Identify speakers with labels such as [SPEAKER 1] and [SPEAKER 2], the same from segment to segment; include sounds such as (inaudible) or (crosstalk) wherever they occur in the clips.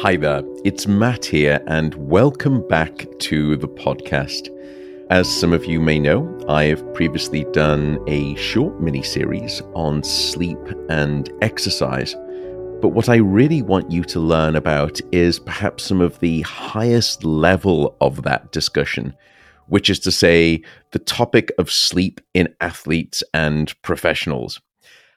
[SPEAKER 1] Hi there, it's Matt here, and welcome back to the podcast. As some of you may know, I have previously done a short mini series on sleep and exercise. But what I really want you to learn about is perhaps some of the highest level of that discussion, which is to say, the topic of sleep in athletes and professionals.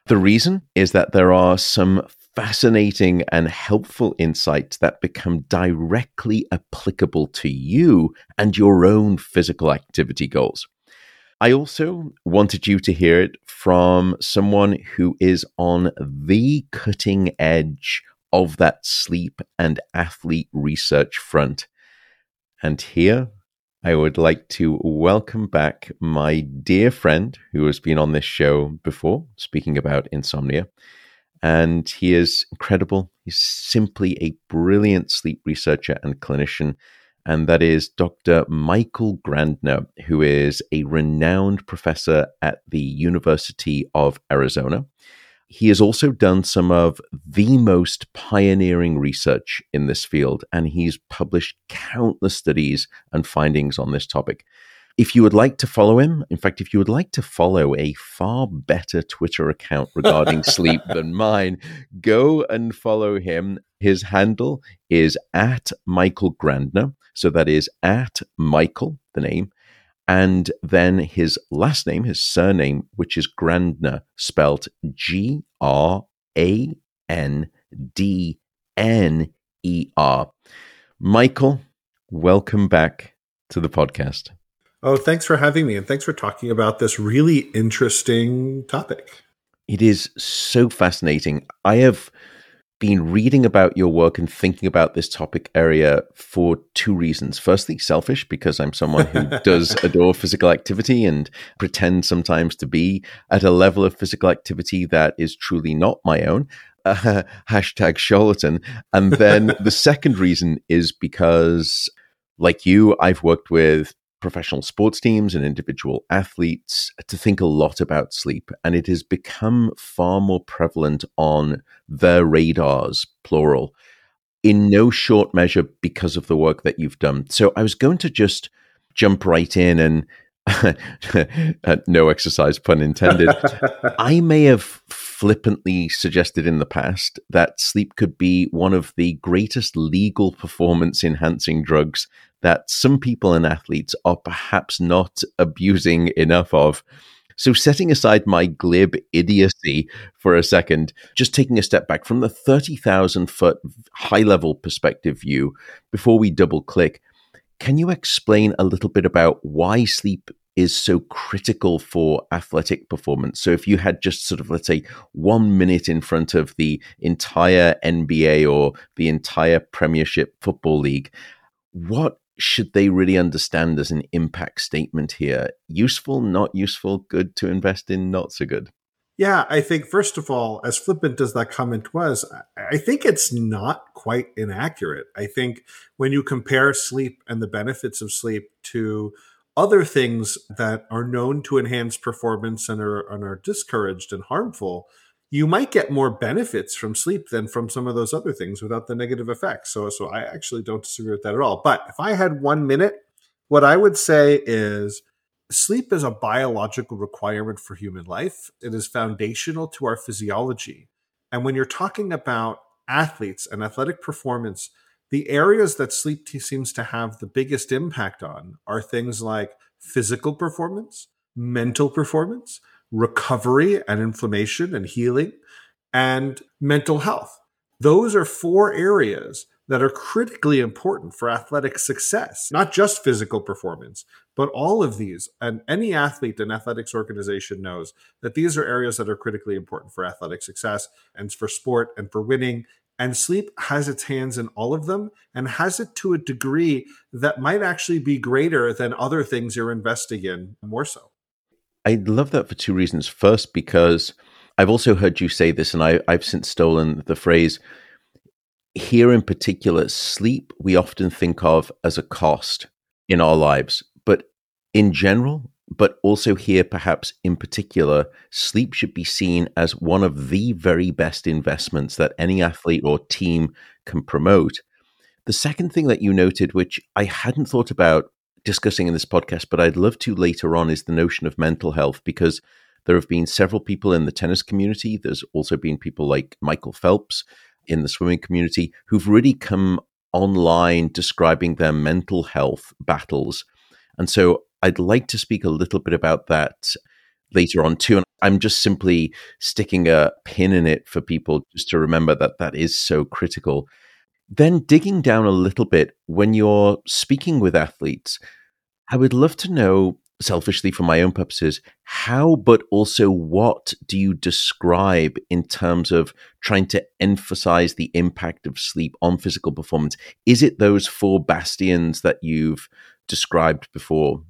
[SPEAKER 1] The reason is that there are some fascinating and helpful insights that become directly applicable to you and your own physical activity goals. I also wanted you to hear it from someone who is on the cutting edge of that sleep and athlete research front. And here I would like to welcome back my dear friend who has been on this show before, speaking about insomnia and he is incredible. He's simply a brilliant sleep researcher and clinician. And that is Dr. Michael Grandner, who is a renowned professor at the University of Arizona. He has also done some of the most pioneering research in this field, and he's published countless studies and findings on this topic. If you would like to follow him, in fact, if you would like to follow a far better Twitter account regarding (laughs) sleep than mine, go and follow him. His handle is at Michael Grandner. So that is at Michael, the name, and then his last name, his surname, which is Grandner, spelled G R A N D N E R. Michael, welcome back to the podcast.
[SPEAKER 2] Oh, thanks for having me and thanks for talking about this really interesting topic.
[SPEAKER 1] It is so fascinating. I have been reading about your work and thinking about this topic area for two reasons. Firstly, selfish, because I'm someone who (laughs) does adore physical activity and pretend sometimes to be at a level of physical activity that is truly not my own. Uh, (laughs) hashtag charlatan. And then (laughs) the second reason is because, like you, I've worked with professional sports teams and individual athletes to think a lot about sleep. And it has become far more prevalent on their radars, plural, in no short measure because of the work that you've done. So I was going to just jump right in and (laughs) no exercise pun intended. (laughs) I may have flippantly suggested in the past that sleep could be one of the greatest legal performance enhancing drugs that some people and athletes are perhaps not abusing enough of. So, setting aside my glib idiocy for a second, just taking a step back from the 30,000 foot high level perspective view, before we double click, can you explain a little bit about why sleep is so critical for athletic performance? So, if you had just sort of, let's say, one minute in front of the entire NBA or the entire Premiership Football League, what should they really understand as an impact statement here? Useful, not useful, good to invest in, not so good?
[SPEAKER 2] Yeah, I think first of all, as flippant as that comment was, I think it's not quite inaccurate. I think when you compare sleep and the benefits of sleep to other things that are known to enhance performance and are, and are discouraged and harmful, you might get more benefits from sleep than from some of those other things without the negative effects. So, so I actually don't disagree with that at all. But if I had one minute, what I would say is sleep is a biological requirement for human life. It is foundational to our physiology. And when you're talking about athletes and athletic performance, the areas that sleep seems to have the biggest impact on are things like physical performance, mental performance, recovery and inflammation and healing, and mental health. Those are four areas that are critically important for athletic success, not just physical performance, but all of these. And any athlete and athletics organization knows that these are areas that are critically important for athletic success and for sport and for winning. And sleep has its hands in all of them and has it to a degree that might actually be greater than other things you're investing in more so.
[SPEAKER 1] I love that for two reasons. First, because I've also heard you say this, and I, I've since stolen the phrase. Here in particular, sleep we often think of as a cost in our lives, but in general, but also here perhaps in particular, sleep should be seen as one of the very best investments that any athlete or team can promote. The second thing that you noted, which I hadn't thought about discussing in this podcast, but I'd love to later on, is the notion of mental health because there have been several people in the tennis community. There's also been people like Michael Phelps in the swimming community who've really come online describing their mental health battles. And so I'd like to speak a little bit about that later on too. And I'm just simply sticking a pin in it for people just to remember that that is so critical. Then digging down a little bit when you're speaking with athletes, I would love to know selfishly for my own purposes, how but also what do you describe in terms of trying to emphasize the impact of sleep on physical performance? Is it those four bastions that you've described before?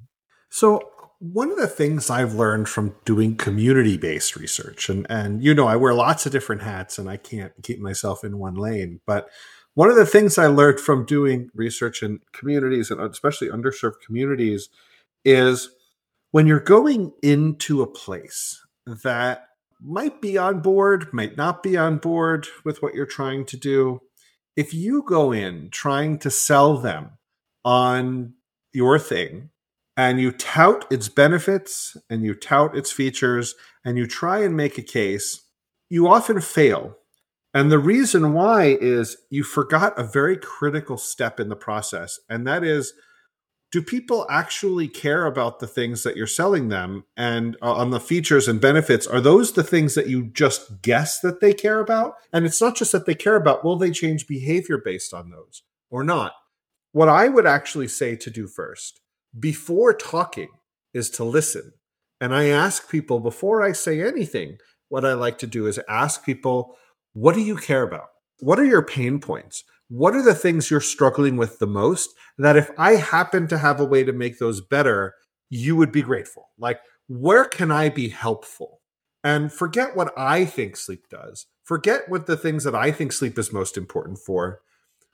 [SPEAKER 2] So, one of the things I've learned from doing community based research, and, and you know, I wear lots of different hats and I can't keep myself in one lane, but one of the things I learned from doing research in communities and especially underserved communities is when you're going into a place that might be on board, might not be on board with what you're trying to do, if you go in trying to sell them on your thing and you tout its benefits and you tout its features and you try and make a case, you often fail. And the reason why is you forgot a very critical step in the process, and that is do people actually care about the things that you're selling them? And uh, on the features and benefits are those the things that you just guess that they care about? And it's not just that they care about will they change behavior based on those or not? What i would actually say to do first before talking is to listen and i ask people before i say anything what i like to do is ask people what do you care about what are your pain points what are the things you're struggling with the most that if I happen to have a way to make those better, you would be grateful? Like, where can I be helpful? And forget what I think sleep does. Forget what the things that I think sleep is most important for.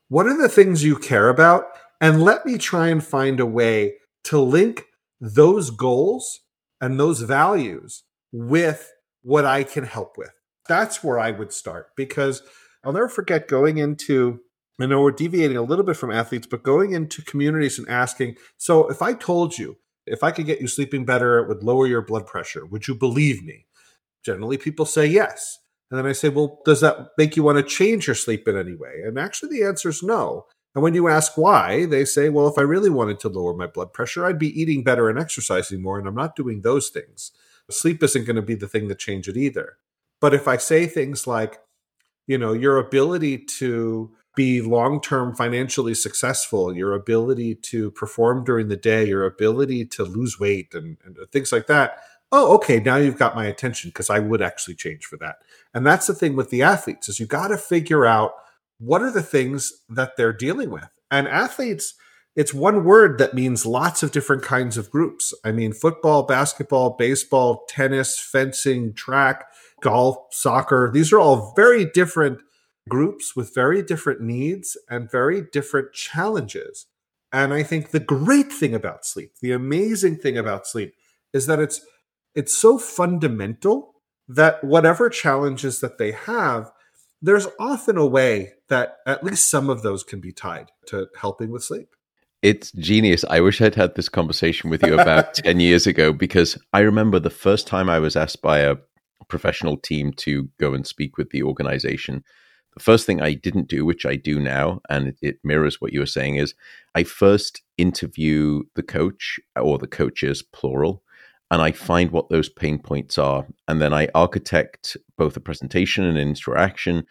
[SPEAKER 2] What are the things you care about? And let me try and find a way to link those goals and those values with what I can help with. That's where I would start because I'll never forget going into I know we're deviating a little bit from athletes, but going into communities and asking, so if I told you, if I could get you sleeping better, it would lower your blood pressure, would you believe me? Generally, people say yes. And then I say, well, does that make you want to change your sleep in any way? And actually, the answer is no. And when you ask why, they say, well, if I really wanted to lower my blood pressure, I'd be eating better and exercising more, and I'm not doing those things. Sleep isn't going to be the thing that change it either. But if I say things like, you know, your ability to be long term financially successful, your ability to perform during the day, your ability to lose weight, and, and things like that. Oh, okay, now you've got my attention because I would actually change for that. And that's the thing with the athletes is you got to figure out what are the things that they're dealing with. And athletes, it's one word that means lots of different kinds of groups. I mean, football, basketball, baseball, tennis, fencing, track, golf, soccer. These are all very different groups with very different needs and very different challenges. And I think the great thing about sleep, the amazing thing about sleep is that it's it's so fundamental that whatever challenges that they have, there's often a way that at least some of those can be tied to helping with sleep.
[SPEAKER 1] It's genius. I wish I'd had this conversation with you about (laughs) 10 years ago because I remember the first time I was asked by a professional team to go and speak with the organization the first thing I didn't do, which I do now, and it, mirrors what you were saying, is I first interview the coach or the coaches, plural, and I find what those pain points are. And then I architect both a presentation and an interaction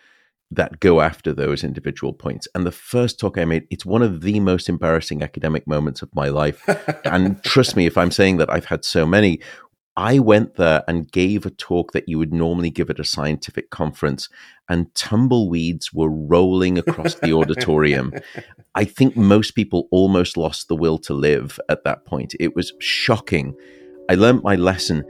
[SPEAKER 1] that go after those individual points. And the first talk I made, it's one of the most embarrassing academic moments of my life. (laughs) and trust me, if I'm saying that I've had so many, I went there and gave a talk that you would normally give at a scientific conference, and tumbleweeds were rolling across the (laughs) auditorium. I think most people almost lost the will to live at that point. It was shocking. I learned my lesson.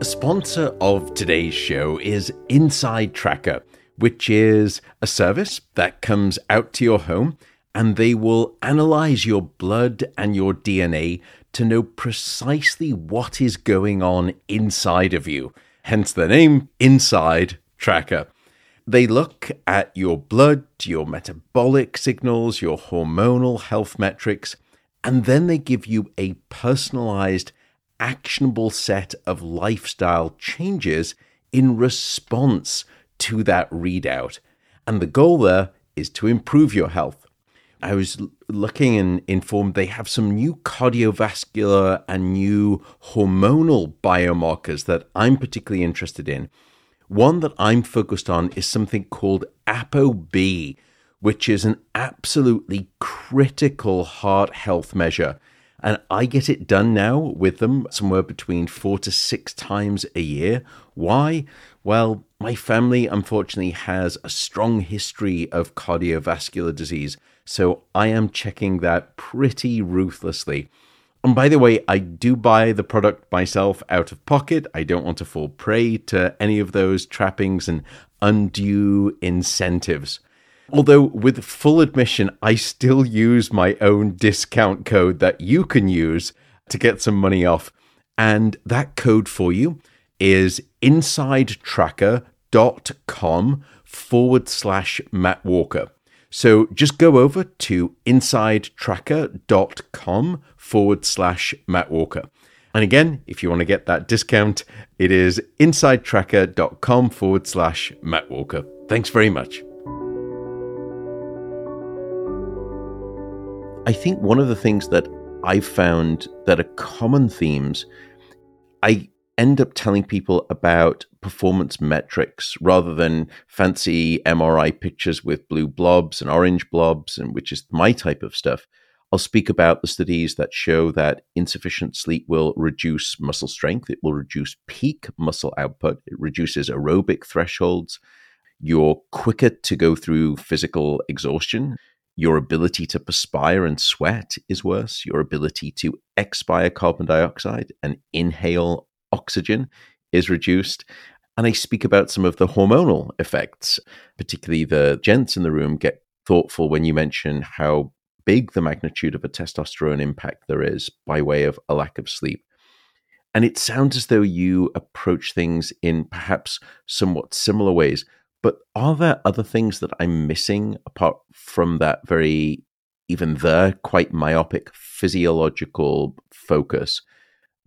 [SPEAKER 1] A sponsor of today's show is InsideTracker, which is a service that comes out to your home and they will analyze your blood and your DNA to know precisely what is going on inside of you. Hence the name Inside Tracker. they look at your blood, your metabolic signals, your hormonal health metrics, and then they give you a personalized, actionable set of lifestyle changes in response to that readout. And the goal there is to improve your health. I was looking and informed they have some new cardiovascular and new hormonal biomarkers that I'm particularly interested in. One that I'm focused on is something called ApoB, which is an absolutely critical heart health measure. And I get it done now with them somewhere between four to six times a year. Why? Well, my family unfortunately has a strong history of cardiovascular disease, so I am checking that pretty ruthlessly. And by the way, I do buy the product myself out of pocket. I don't want to fall prey to any of those trappings and undue incentives. Although, with full admission, I still use my own discount code that you can use to get some money off. And that code for you is insidetracker.com forward slash Matt Walker. So just go over to insidetracker.com forward slash Matt Walker. And again, if you want to get that discount, it is insidetracker.com forward slash Matt Walker. Thanks very much. I think one of the things that I've found that are common themes, I end up telling people about performance metrics rather than fancy MRI pictures with blue blobs and orange blobs, and which is my type of stuff. I'll speak about the studies that show that insufficient sleep will reduce muscle strength, it will reduce peak muscle output, it reduces aerobic thresholds. You're quicker to go through physical exhaustion. Your ability to perspire and sweat is worse. Your ability to expire carbon dioxide and inhale oxygen is reduced. And I speak about some of the hormonal effects, particularly the gents in the room get thoughtful when you mention how big the magnitude of a testosterone impact there is by way of a lack of sleep. And it sounds as though you approach things in perhaps somewhat similar ways. But are there other things that I'm missing apart from that very, even there, quite myopic physiological focus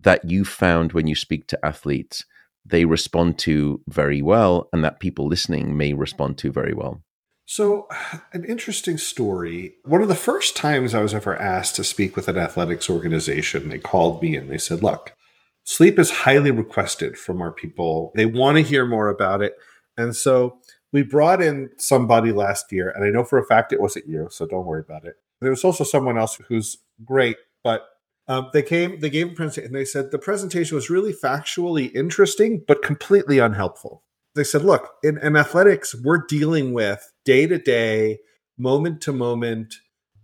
[SPEAKER 1] that you found when you speak to athletes they respond to very well and that people listening may respond to very well?
[SPEAKER 2] So, an interesting story. One of the first times I was ever asked to speak with an athletics organization, they called me and they said, Look, sleep is highly requested from our people. They want to hear more about it. And so we brought in somebody last year, and I know for a fact it wasn't you, so don't worry about it. There was also someone else who's great, but um, they came, they gave a presentation, and they said the presentation was really factually interesting, but completely unhelpful. They said, look, in, in athletics, we're dealing with day to day, moment to moment.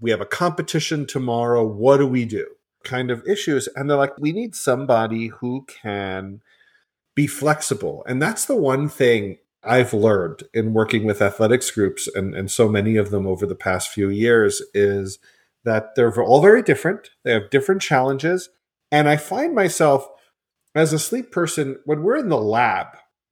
[SPEAKER 2] We have a competition tomorrow. What do we do? Kind of issues. And they're like, we need somebody who can be flexible. And that's the one thing I've learned in working with athletics groups and, and so many of them over the past few years is – that they're all very different. They have different challenges. And I find myself as a sleep person, when we're in the lab,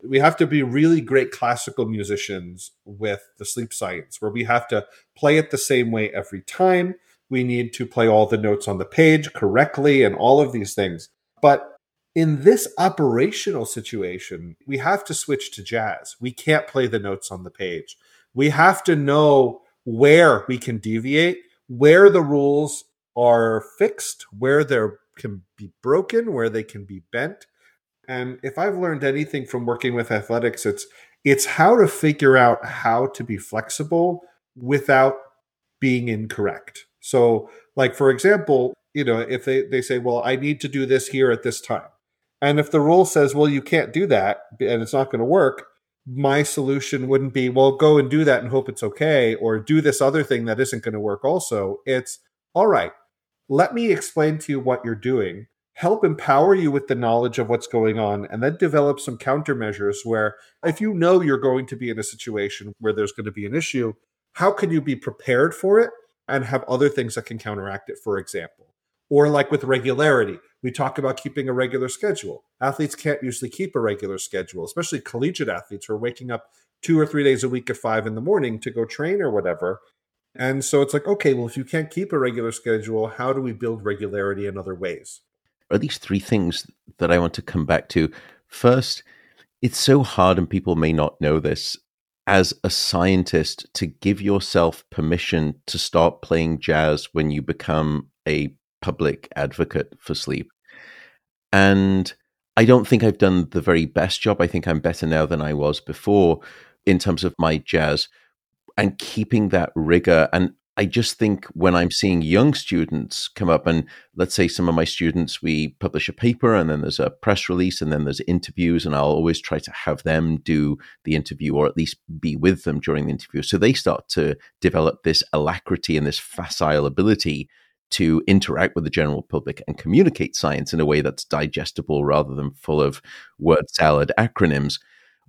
[SPEAKER 2] we have to be really great classical musicians with the sleep science, where we have to play it the same way every time. We need to play all the notes on the page correctly and all of these things. But in this operational situation, we have to switch to jazz. We can't play the notes on the page. We have to know where we can deviate where the rules are fixed, where they can be broken, where they can be bent. And if I've learned anything from working with athletics, it's it's how to figure out how to be flexible without being incorrect. So, like for example, you know, if they, they say, well, I need to do this here at this time. And if the rule says, well, you can't do that and it's not going to work, my solution wouldn't be, well, go and do that and hope it's okay, or do this other thing that isn't going to work also. It's, all right, let me explain to you what you're doing, help empower you with the knowledge of what's going on, and then develop some countermeasures where if you know you're going to be in a situation where there's going to be an issue, how can you be prepared for it and have other things that can counteract it, for example? Or like with regularity, we talk about keeping a regular schedule. Athletes can't usually keep a regular schedule, especially collegiate athletes who are waking up two or three days a week at five in the morning to go train or whatever. And so it's like, okay, well, if you can't keep a regular schedule, how do we build regularity in other ways?
[SPEAKER 1] At least three things that I want to come back to. First, it's so hard, and people may not know this, as a scientist to give yourself permission to start playing jazz when you become a public advocate for sleep. And I don't think I've done the very best job. I think I'm better now than I was before in terms of my jazz and keeping that rigor. And I just think when I'm seeing young students come up, and let's say some of my students, we publish a paper and then there's a press release and then there's interviews, and I'll always try to have them do the interview or at least be with them during the interview. So they start to develop this alacrity and this facile ability to interact with the general public and communicate science in a way that's digestible rather than full of word salad acronyms.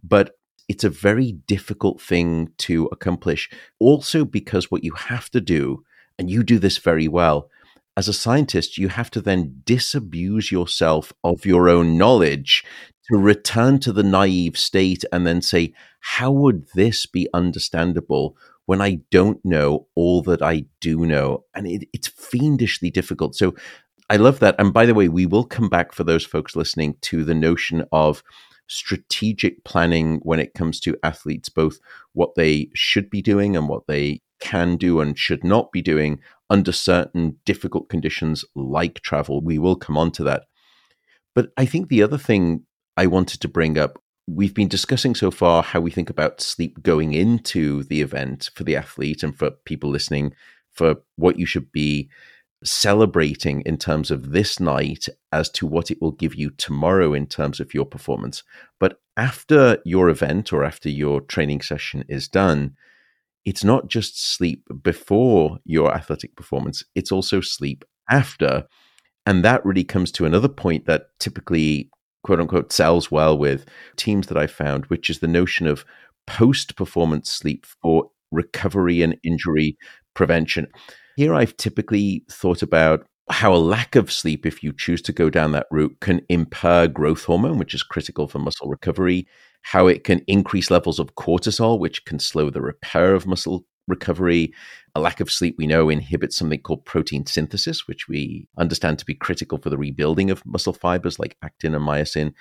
[SPEAKER 1] But it's a very difficult thing to accomplish. Also, because what you have to do, and you do this very well, as a scientist, you have to then disabuse yourself of your own knowledge to return to the naive state and then say, how would this be understandable when I don't know all that I do know? And it, it's fiendishly difficult. So I love that. And by the way, we will come back for those folks listening to the notion of strategic planning when it comes to athletes, both what they should be doing and what they can do and should not be doing under certain difficult conditions like travel. We will come on to that. But I think the other thing I wanted to bring up we've been discussing so far how we think about sleep going into the event for the athlete and for people listening for what you should be celebrating in terms of this night as to what it will give you tomorrow in terms of your performance. But after your event or after your training session is done, it's not just sleep before your athletic performance, it's also sleep after. And that really comes to another point that typically, quote unquote, sells well with teams that I found, which is the notion of post performance sleep for recovery and injury prevention. Here, I've typically thought about how a lack of sleep, if you choose to go down that route, can impair growth hormone, which is critical for muscle recovery, how it can increase levels of cortisol, which can slow the repair of muscle recovery. A lack of sleep, we know, inhibits something called protein synthesis, which we understand to be critical for the rebuilding of muscle fibers like actin and myosin.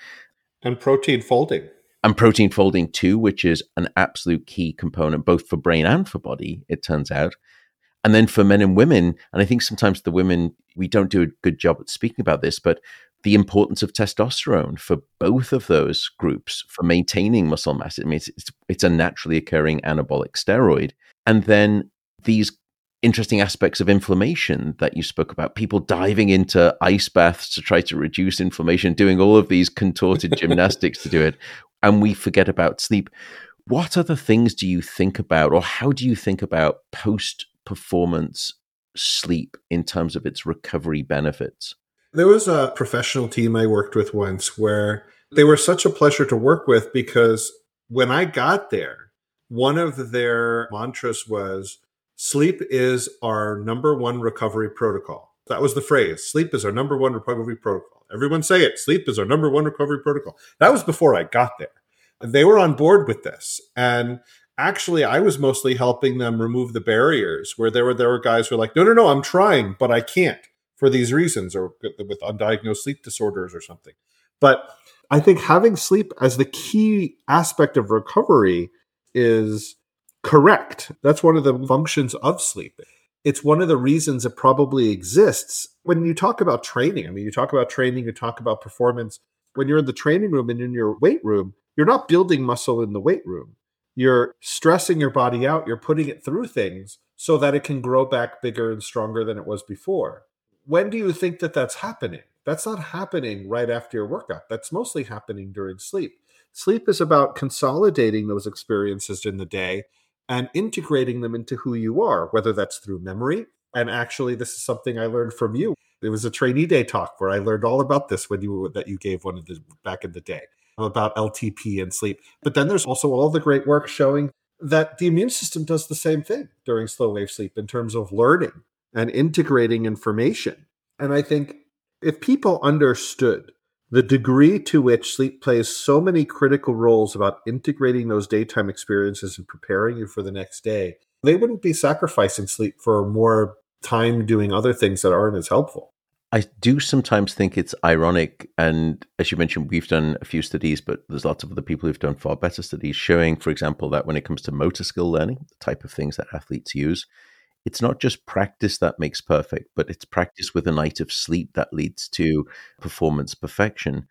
[SPEAKER 2] And protein folding.
[SPEAKER 1] And protein folding, too, which is an absolute key component both for brain and for body, it turns out. And then for men and women, and I think sometimes the women, we don't do a good job at speaking about this, but the importance of testosterone for both of those groups for maintaining muscle mass. I mean, it's, it's, it's a naturally occurring anabolic steroid. And then these interesting aspects of inflammation that you spoke about people diving into ice baths to try to reduce inflammation doing all of these contorted (laughs) gymnastics to do it and we forget about sleep what other things do you think about or how do you think about post performance sleep in terms of its recovery benefits?
[SPEAKER 2] There was a professional team I worked with once where they were such a pleasure to work with because when I got there, one of their mantras was sleep is our number one recovery protocol. That was the phrase sleep is our number one recovery protocol. Everyone say it sleep is our number one recovery protocol. That was before I got there. They were on board with this. And actually I was mostly helping them remove the barriers where there were there were guys who were like, no, no, no, I'm trying, but I can't for these reasons or with undiagnosed sleep disorders or something. But I think having sleep as the key aspect of recovery is correct. That's one of the functions of sleep. It's one of the reasons it probably exists. When you talk about training, I mean, you talk about training, you talk about performance. When you're in the training room and in your weight room, you're not building muscle in the weight room you're stressing your body out, you're putting it through things so that it can grow back bigger and stronger than it was before. When do you think that that's happening? That's not happening right after your workout. That's mostly happening during sleep. Sleep is about consolidating those experiences in the day and integrating them into who you are, whether that's through memory. And actually, this is something I learned from you. It was a trainee day talk where I learned all about this when you that you gave one of the back in the day about LTP and sleep. But then there's also all the great work showing that the immune system does the same thing during slow wave sleep in terms of learning and integrating information. And I think if people understood the degree to which sleep plays so many critical roles about integrating those daytime experiences and preparing you for the next day, they wouldn't be sacrificing sleep for more time doing other things that aren't as helpful.
[SPEAKER 1] I do sometimes think it's ironic. And as you mentioned, we've done a few studies, but there's lots of other people who've done far better studies showing, for example, that when it comes to motor skill learning, the type of things that athletes use, it's not just practice that makes perfect, but it's practice with a night of sleep that leads to performance perfection.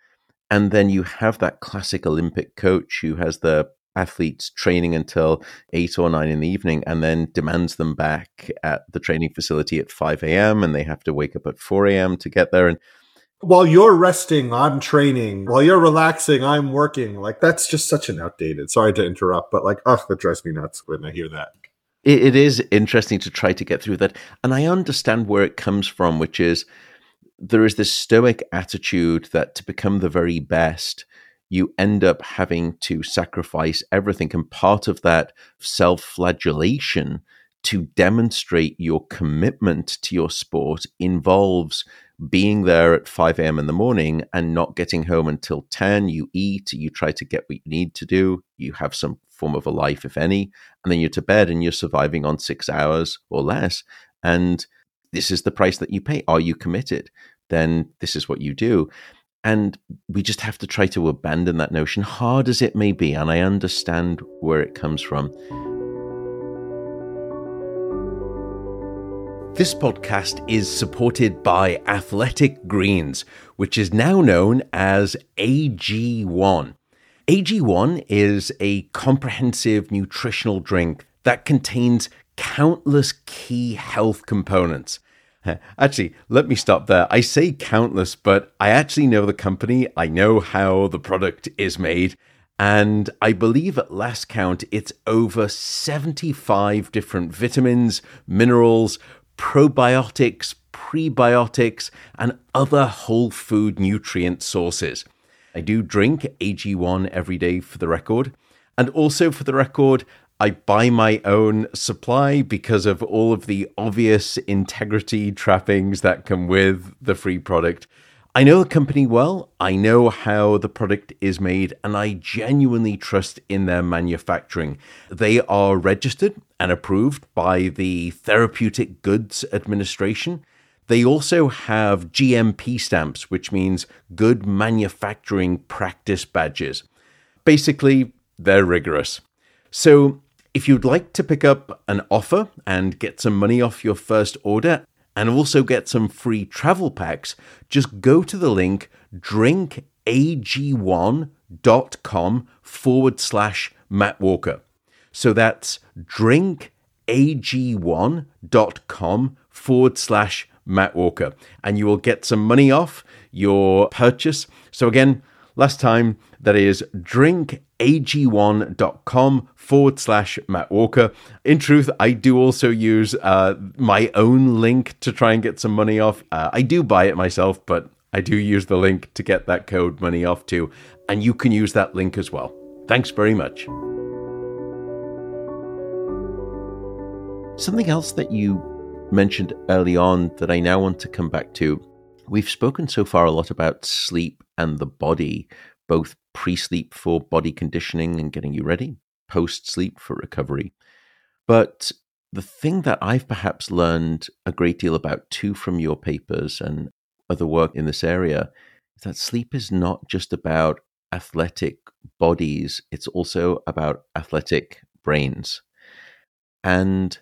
[SPEAKER 1] And then you have that classic Olympic coach who has the athletes training until eight or nine in the evening and then demands them back at the training facility at 5 a.m. and they have to wake up at 4 a.m. to get there. And
[SPEAKER 2] while you're resting, I'm training. While you're relaxing, I'm working. Like that's just such an outdated. Sorry to interrupt, but like, oh, that drives me nuts when I hear that.
[SPEAKER 1] It, it is interesting to try to get through that. And I understand where it comes from, which is there is this stoic attitude that to become the very best, you end up having to sacrifice everything. And part of that self flagellation to demonstrate your commitment to your sport involves being there at 5 a.m. in the morning and not getting home until 10. You eat, you try to get what you need to do, you have some form of a life, if any, and then you're to bed and you're surviving on six hours or less. And this is the price that you pay. Are you committed? Then this is what you do. And we just have to try to abandon that notion, hard as it may be. And I understand where it comes from. This podcast is supported by Athletic Greens, which is now known as AG1. AG1 is a comprehensive nutritional drink that contains countless key health components (laughs) Actually, let me stop there. I say countless, but I actually know the company. I know how the product is made. And I believe at last count, it's over 75 different vitamins, minerals, probiotics, prebiotics, and other whole food nutrient sources. I do drink AG1 every day for the record. And also for the record, I buy my own supply because of all of the obvious integrity trappings that come with the free product. I know the company well, I know how the product is made, and I genuinely trust in their manufacturing. They are registered and approved by the Therapeutic Goods Administration. They also have GMP stamps, which means Good Manufacturing Practice badges. Basically, they're rigorous. So, if you'd like to pick up an offer and get some money off your first order and also get some free travel packs, just go to the link drinkag1.com forward slash Matt Walker. So that's drinkag1.com forward slash Matt Walker. And you will get some money off your purchase. So again, last time, that is drinkag1.com forward slash Matt Walker. In truth, I do also use uh, my own link to try and get some money off. Uh, I do buy it myself, but I do use the link to get that code money off too. And you can use that link as well. Thanks very much. Something else that you mentioned early on that I now want to come back to. We've spoken so far a lot about sleep and the body, both pre sleep for body conditioning and getting you ready, post sleep for recovery. But the thing that I've perhaps learned a great deal about too from your papers and other work in this area is that sleep is not just about athletic bodies, it's also about athletic brains. And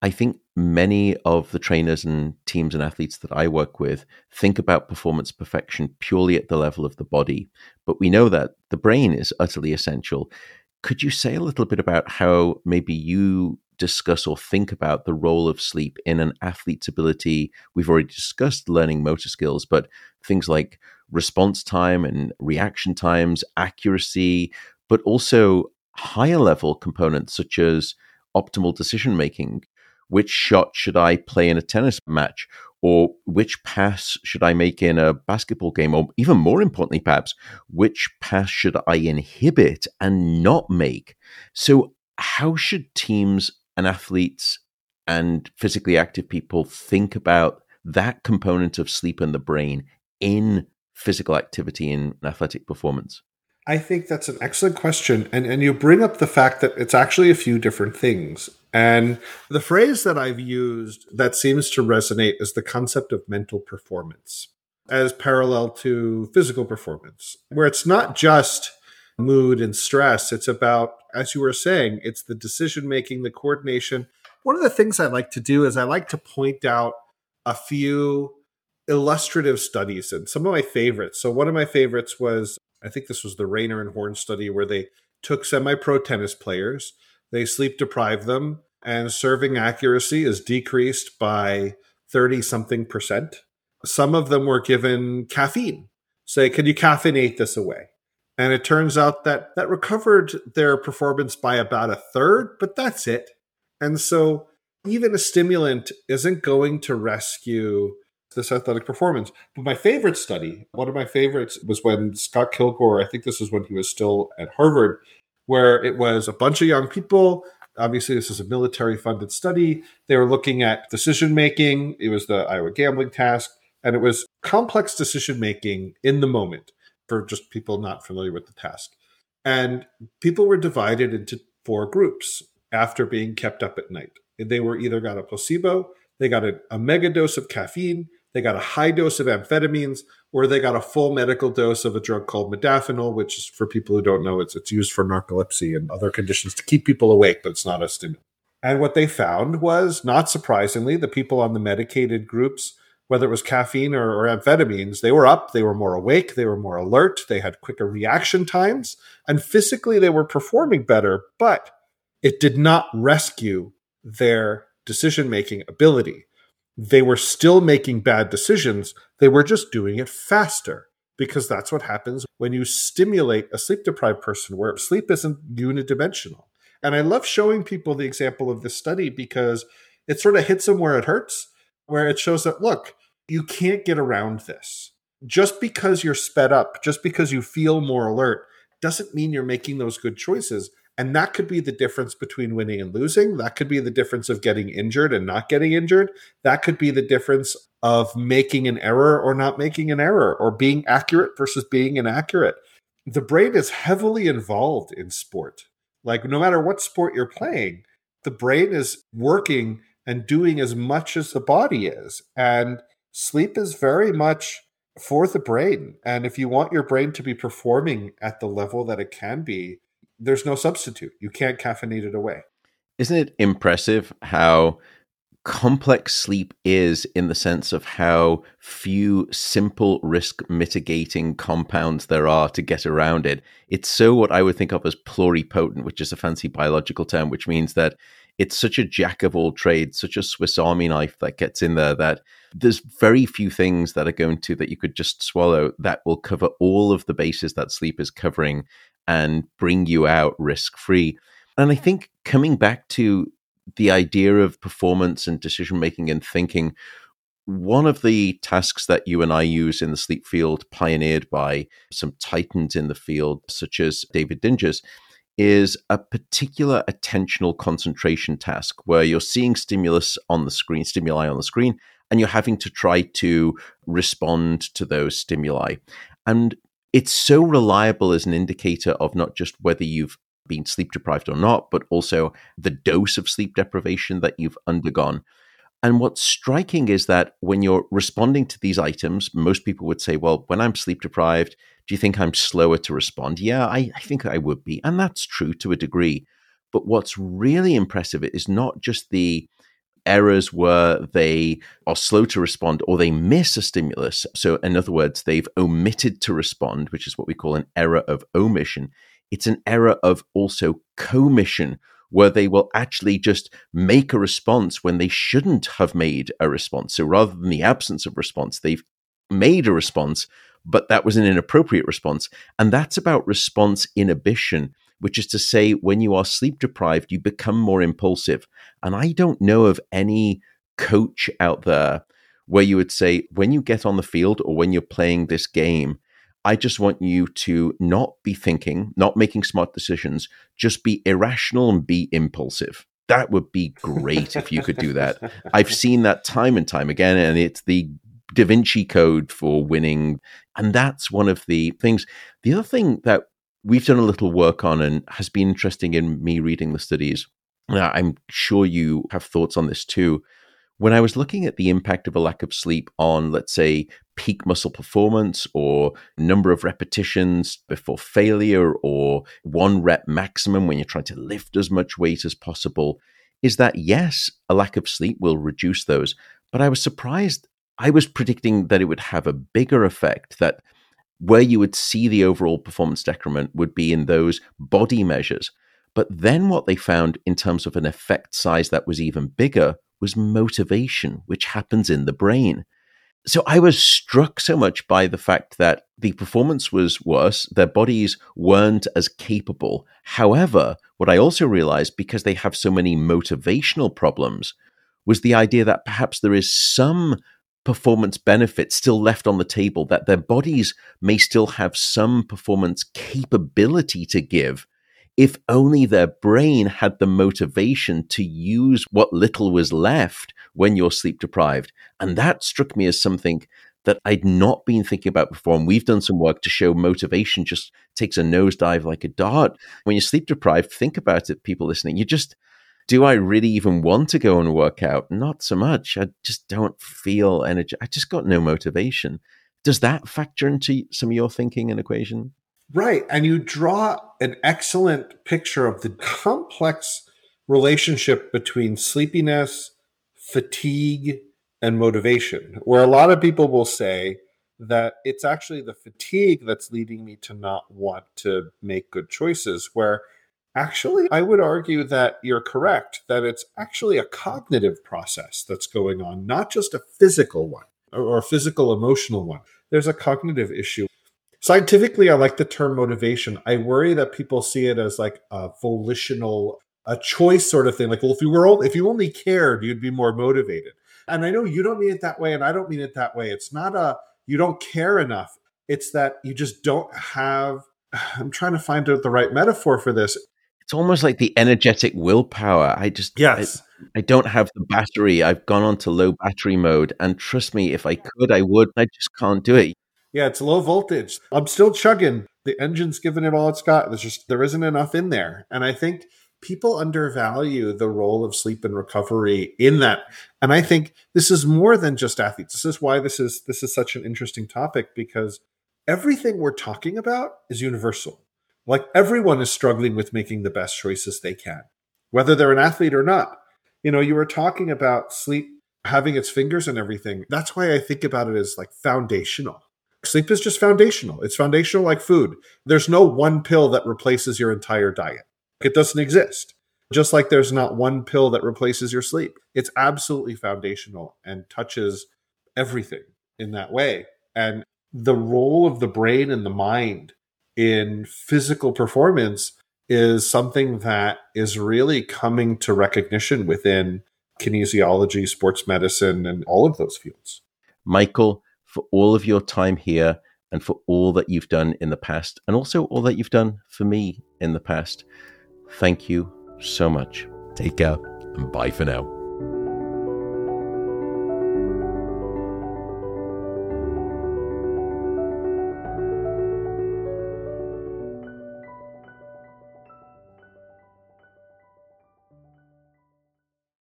[SPEAKER 1] I think many of the trainers and teams and athletes that I work with think about performance perfection purely at the level of the body, but we know that the brain is utterly essential. Could you say a little bit about how maybe you discuss or think about the role of sleep in an athlete's ability? We've already discussed learning motor skills, but things like response time and reaction times, accuracy, but also higher level components such as optimal decision making, which shot should I play in a tennis match? Or which pass should I make in a basketball game? Or even more importantly, perhaps, which pass should I inhibit and not make? So, how should teams and athletes and physically active people think about that component of sleep and the brain in physical activity in athletic performance?
[SPEAKER 2] I think that's an excellent question. And, and you bring up the fact that it's actually a few different things. And the phrase that I've used that seems to resonate is the concept of mental performance as parallel to physical performance, where it's not just mood and stress. It's about, as you were saying, it's the decision making, the coordination. One of the things I like to do is I like to point out a few illustrative studies and some of my favorites. So, one of my favorites was I think this was the Reyner and Horne study where they took semi pro tennis players, they sleep deprived them, and serving accuracy is decreased by 30 something percent. Some of them were given caffeine. Say, can you caffeinate this away? And it turns out that that recovered their performance by about a third, but that's it. And so even a stimulant isn't going to rescue this athletic performance. But my favorite study, one of my favorites, was when Scott Killgore, I think this is when he was still at Harvard, where it was a bunch of young people. Obviously, this is a military funded study. They were looking at decision making. It was the Iowa gambling task, and it was complex decision making in the moment for just people not familiar with the task. And people were divided into four groups after being kept up at night. They were either got a placebo, they got a, a mega dose of caffeine, they got a high dose of amphetamines, or they got a full medical dose of a drug called modafinil, which is for people who don't know, it's it's used for narcolepsy and other conditions to keep people awake, but it's not a stimulant. And what they found was, not surprisingly, the people on the medicated groups, whether it was caffeine or, or amphetamines, they were up, they were more awake, they were more alert, they had quicker reaction times, and physically they were performing better, but it did not rescue their decision making ability they were still making bad decisions. They were just doing it faster because that's what happens when you stimulate a sleep deprived person where sleep isn't unidimensional. And I love showing people the example of this study because it sort of hits them where it hurts, where it shows that, look, you can't get around this. Just because you're sped up, just because you feel more alert, doesn't mean you're making those good choices. And that could be the difference between winning and losing. That could be the difference of getting injured and not getting injured. That could be the difference of making an error or not making an error, or being accurate versus being inaccurate. The brain is heavily involved in sport. Like, no matter what sport you're playing, the brain is working and doing as much as the body is. And sleep is very much for the brain. And if you want your brain to be performing at the level that it can be, there's no substitute. You can't caffeinate it away.
[SPEAKER 1] Isn't it impressive how complex sleep is in the sense of how few simple risk mitigating compounds there are to get around it? It's so what I would think of as pluripotent, which is a fancy biological term, which means that it's such a jack of all trades, such a Swiss Army knife that gets in there that there's very few things that are going to that you could just swallow that will cover all of the bases that sleep is covering and bring you out risk free. And I think coming back to the idea of performance and decision making and thinking, one of the tasks that you and I use in the sleep field, pioneered by some titans in the field, such as David Dinges, is a particular attentional concentration task where you're seeing stimulus on the screen, stimuli on the screen, and you're having to try to respond to those stimuli. And it's so reliable as an indicator of not just whether you've been sleep deprived or not, but also the dose of sleep deprivation that you've undergone. And what's striking is that when you're responding to these items, most people would say, well, when I'm sleep deprived, do you think I'm slower to respond? Yeah, I, I think I would be. And that's true to a degree. But what's really impressive is not just the errors where they are slow to respond or they miss a stimulus. So, in other words, they've omitted to respond, which is what we call an error of omission. It's an error of also commission, where they will actually just make a response when they shouldn't have made a response. So, rather than the absence of response, they've made a response, but that was an inappropriate response. And that's about response inhibition which is to say, when you are sleep deprived, you become more impulsive. And I don't know of any coach out there where you would say, when you get on the field or when you're playing this game, I just want you to not be thinking, not making smart decisions, just be irrational and be impulsive. That would be great if you could do that. (laughs) I've seen that time and time again, and it's the Da Vinci Code for winning. And that's one of the things. The other thing that we've done a little work on and has been interesting in me reading the studies. I'm sure you have thoughts on this too. When I was looking at the impact of a lack of sleep on, let's say, peak muscle performance or number of repetitions before failure or one rep maximum when you're trying to lift as much weight as possible, is that yes, a lack of sleep will reduce those. But I was surprised. I was predicting that it would have a bigger effect, that where you would see the overall performance decrement would be in those body measures. But then what they found in terms of an effect size that was even bigger was motivation, which happens in the brain. So I was struck so much by the fact that the performance was worse, their bodies weren't as capable. However, what I also realized, because they have so many motivational problems, was the idea that perhaps there is some performance benefits still left on the table, that their bodies may still have some performance capability to give if only their brain had the motivation to use what little was left when you're sleep deprived. And that struck me as something that I'd not been thinking about before. And we've done some work to show motivation just takes a nosedive like a dart. When you're sleep deprived, think about it, people listening. You just, do I really even want to go and work out? Not so much. I just don't feel energy. I just got no motivation. Does that factor into some of your thinking and equation?
[SPEAKER 2] Right. And you draw an excellent picture of the complex relationship between sleepiness, fatigue, and motivation, where a lot of people will say that it's actually the fatigue that's leading me to not want to make good choices. Where actually, I would argue that you're correct, that it's actually a cognitive process that's going on, not just a physical one or a physical emotional one. There's a cognitive issue Scientifically, I like the term motivation. I worry that people see it as like a volitional, a choice sort of thing. Like, well, if you were old, if you only cared, you'd be more motivated. And I know you don't mean it that way, and I don't mean it that way. It's not a you don't care enough. It's that you just don't have. (sighs) I'm trying to find out the right metaphor for this.
[SPEAKER 1] It's almost like the energetic willpower. I just
[SPEAKER 2] yes.
[SPEAKER 1] I, I don't have the battery. I've gone on to low battery mode, and trust me, if I could, I would. I just can't do it.
[SPEAKER 2] Yeah, it's low voltage. I'm still chugging. The engine's giving it all it's got. There's just there isn't enough in there. And I think people undervalue the role of sleep and recovery in that. And I think this is more than just athletes. This is why this is this is such an interesting topic because everything we're talking about is universal. Like everyone is struggling with making the best choices they can, whether they're an athlete or not. You know, you were talking about sleep having its fingers and everything. That's why I think about it as like foundational Sleep is just foundational. It's foundational like food. There's no one pill that replaces your entire diet. It doesn't exist. Just like there's not one pill that replaces your sleep. It's absolutely foundational and touches everything in that way. And the role of the brain and the mind in physical performance is something that is really coming to recognition within kinesiology, sports medicine, and all of those fields.
[SPEAKER 1] Michael, for all of your time here and for all that you've done in the past, and also all that you've done for me in the past. Thank you so much. Take care and bye for now.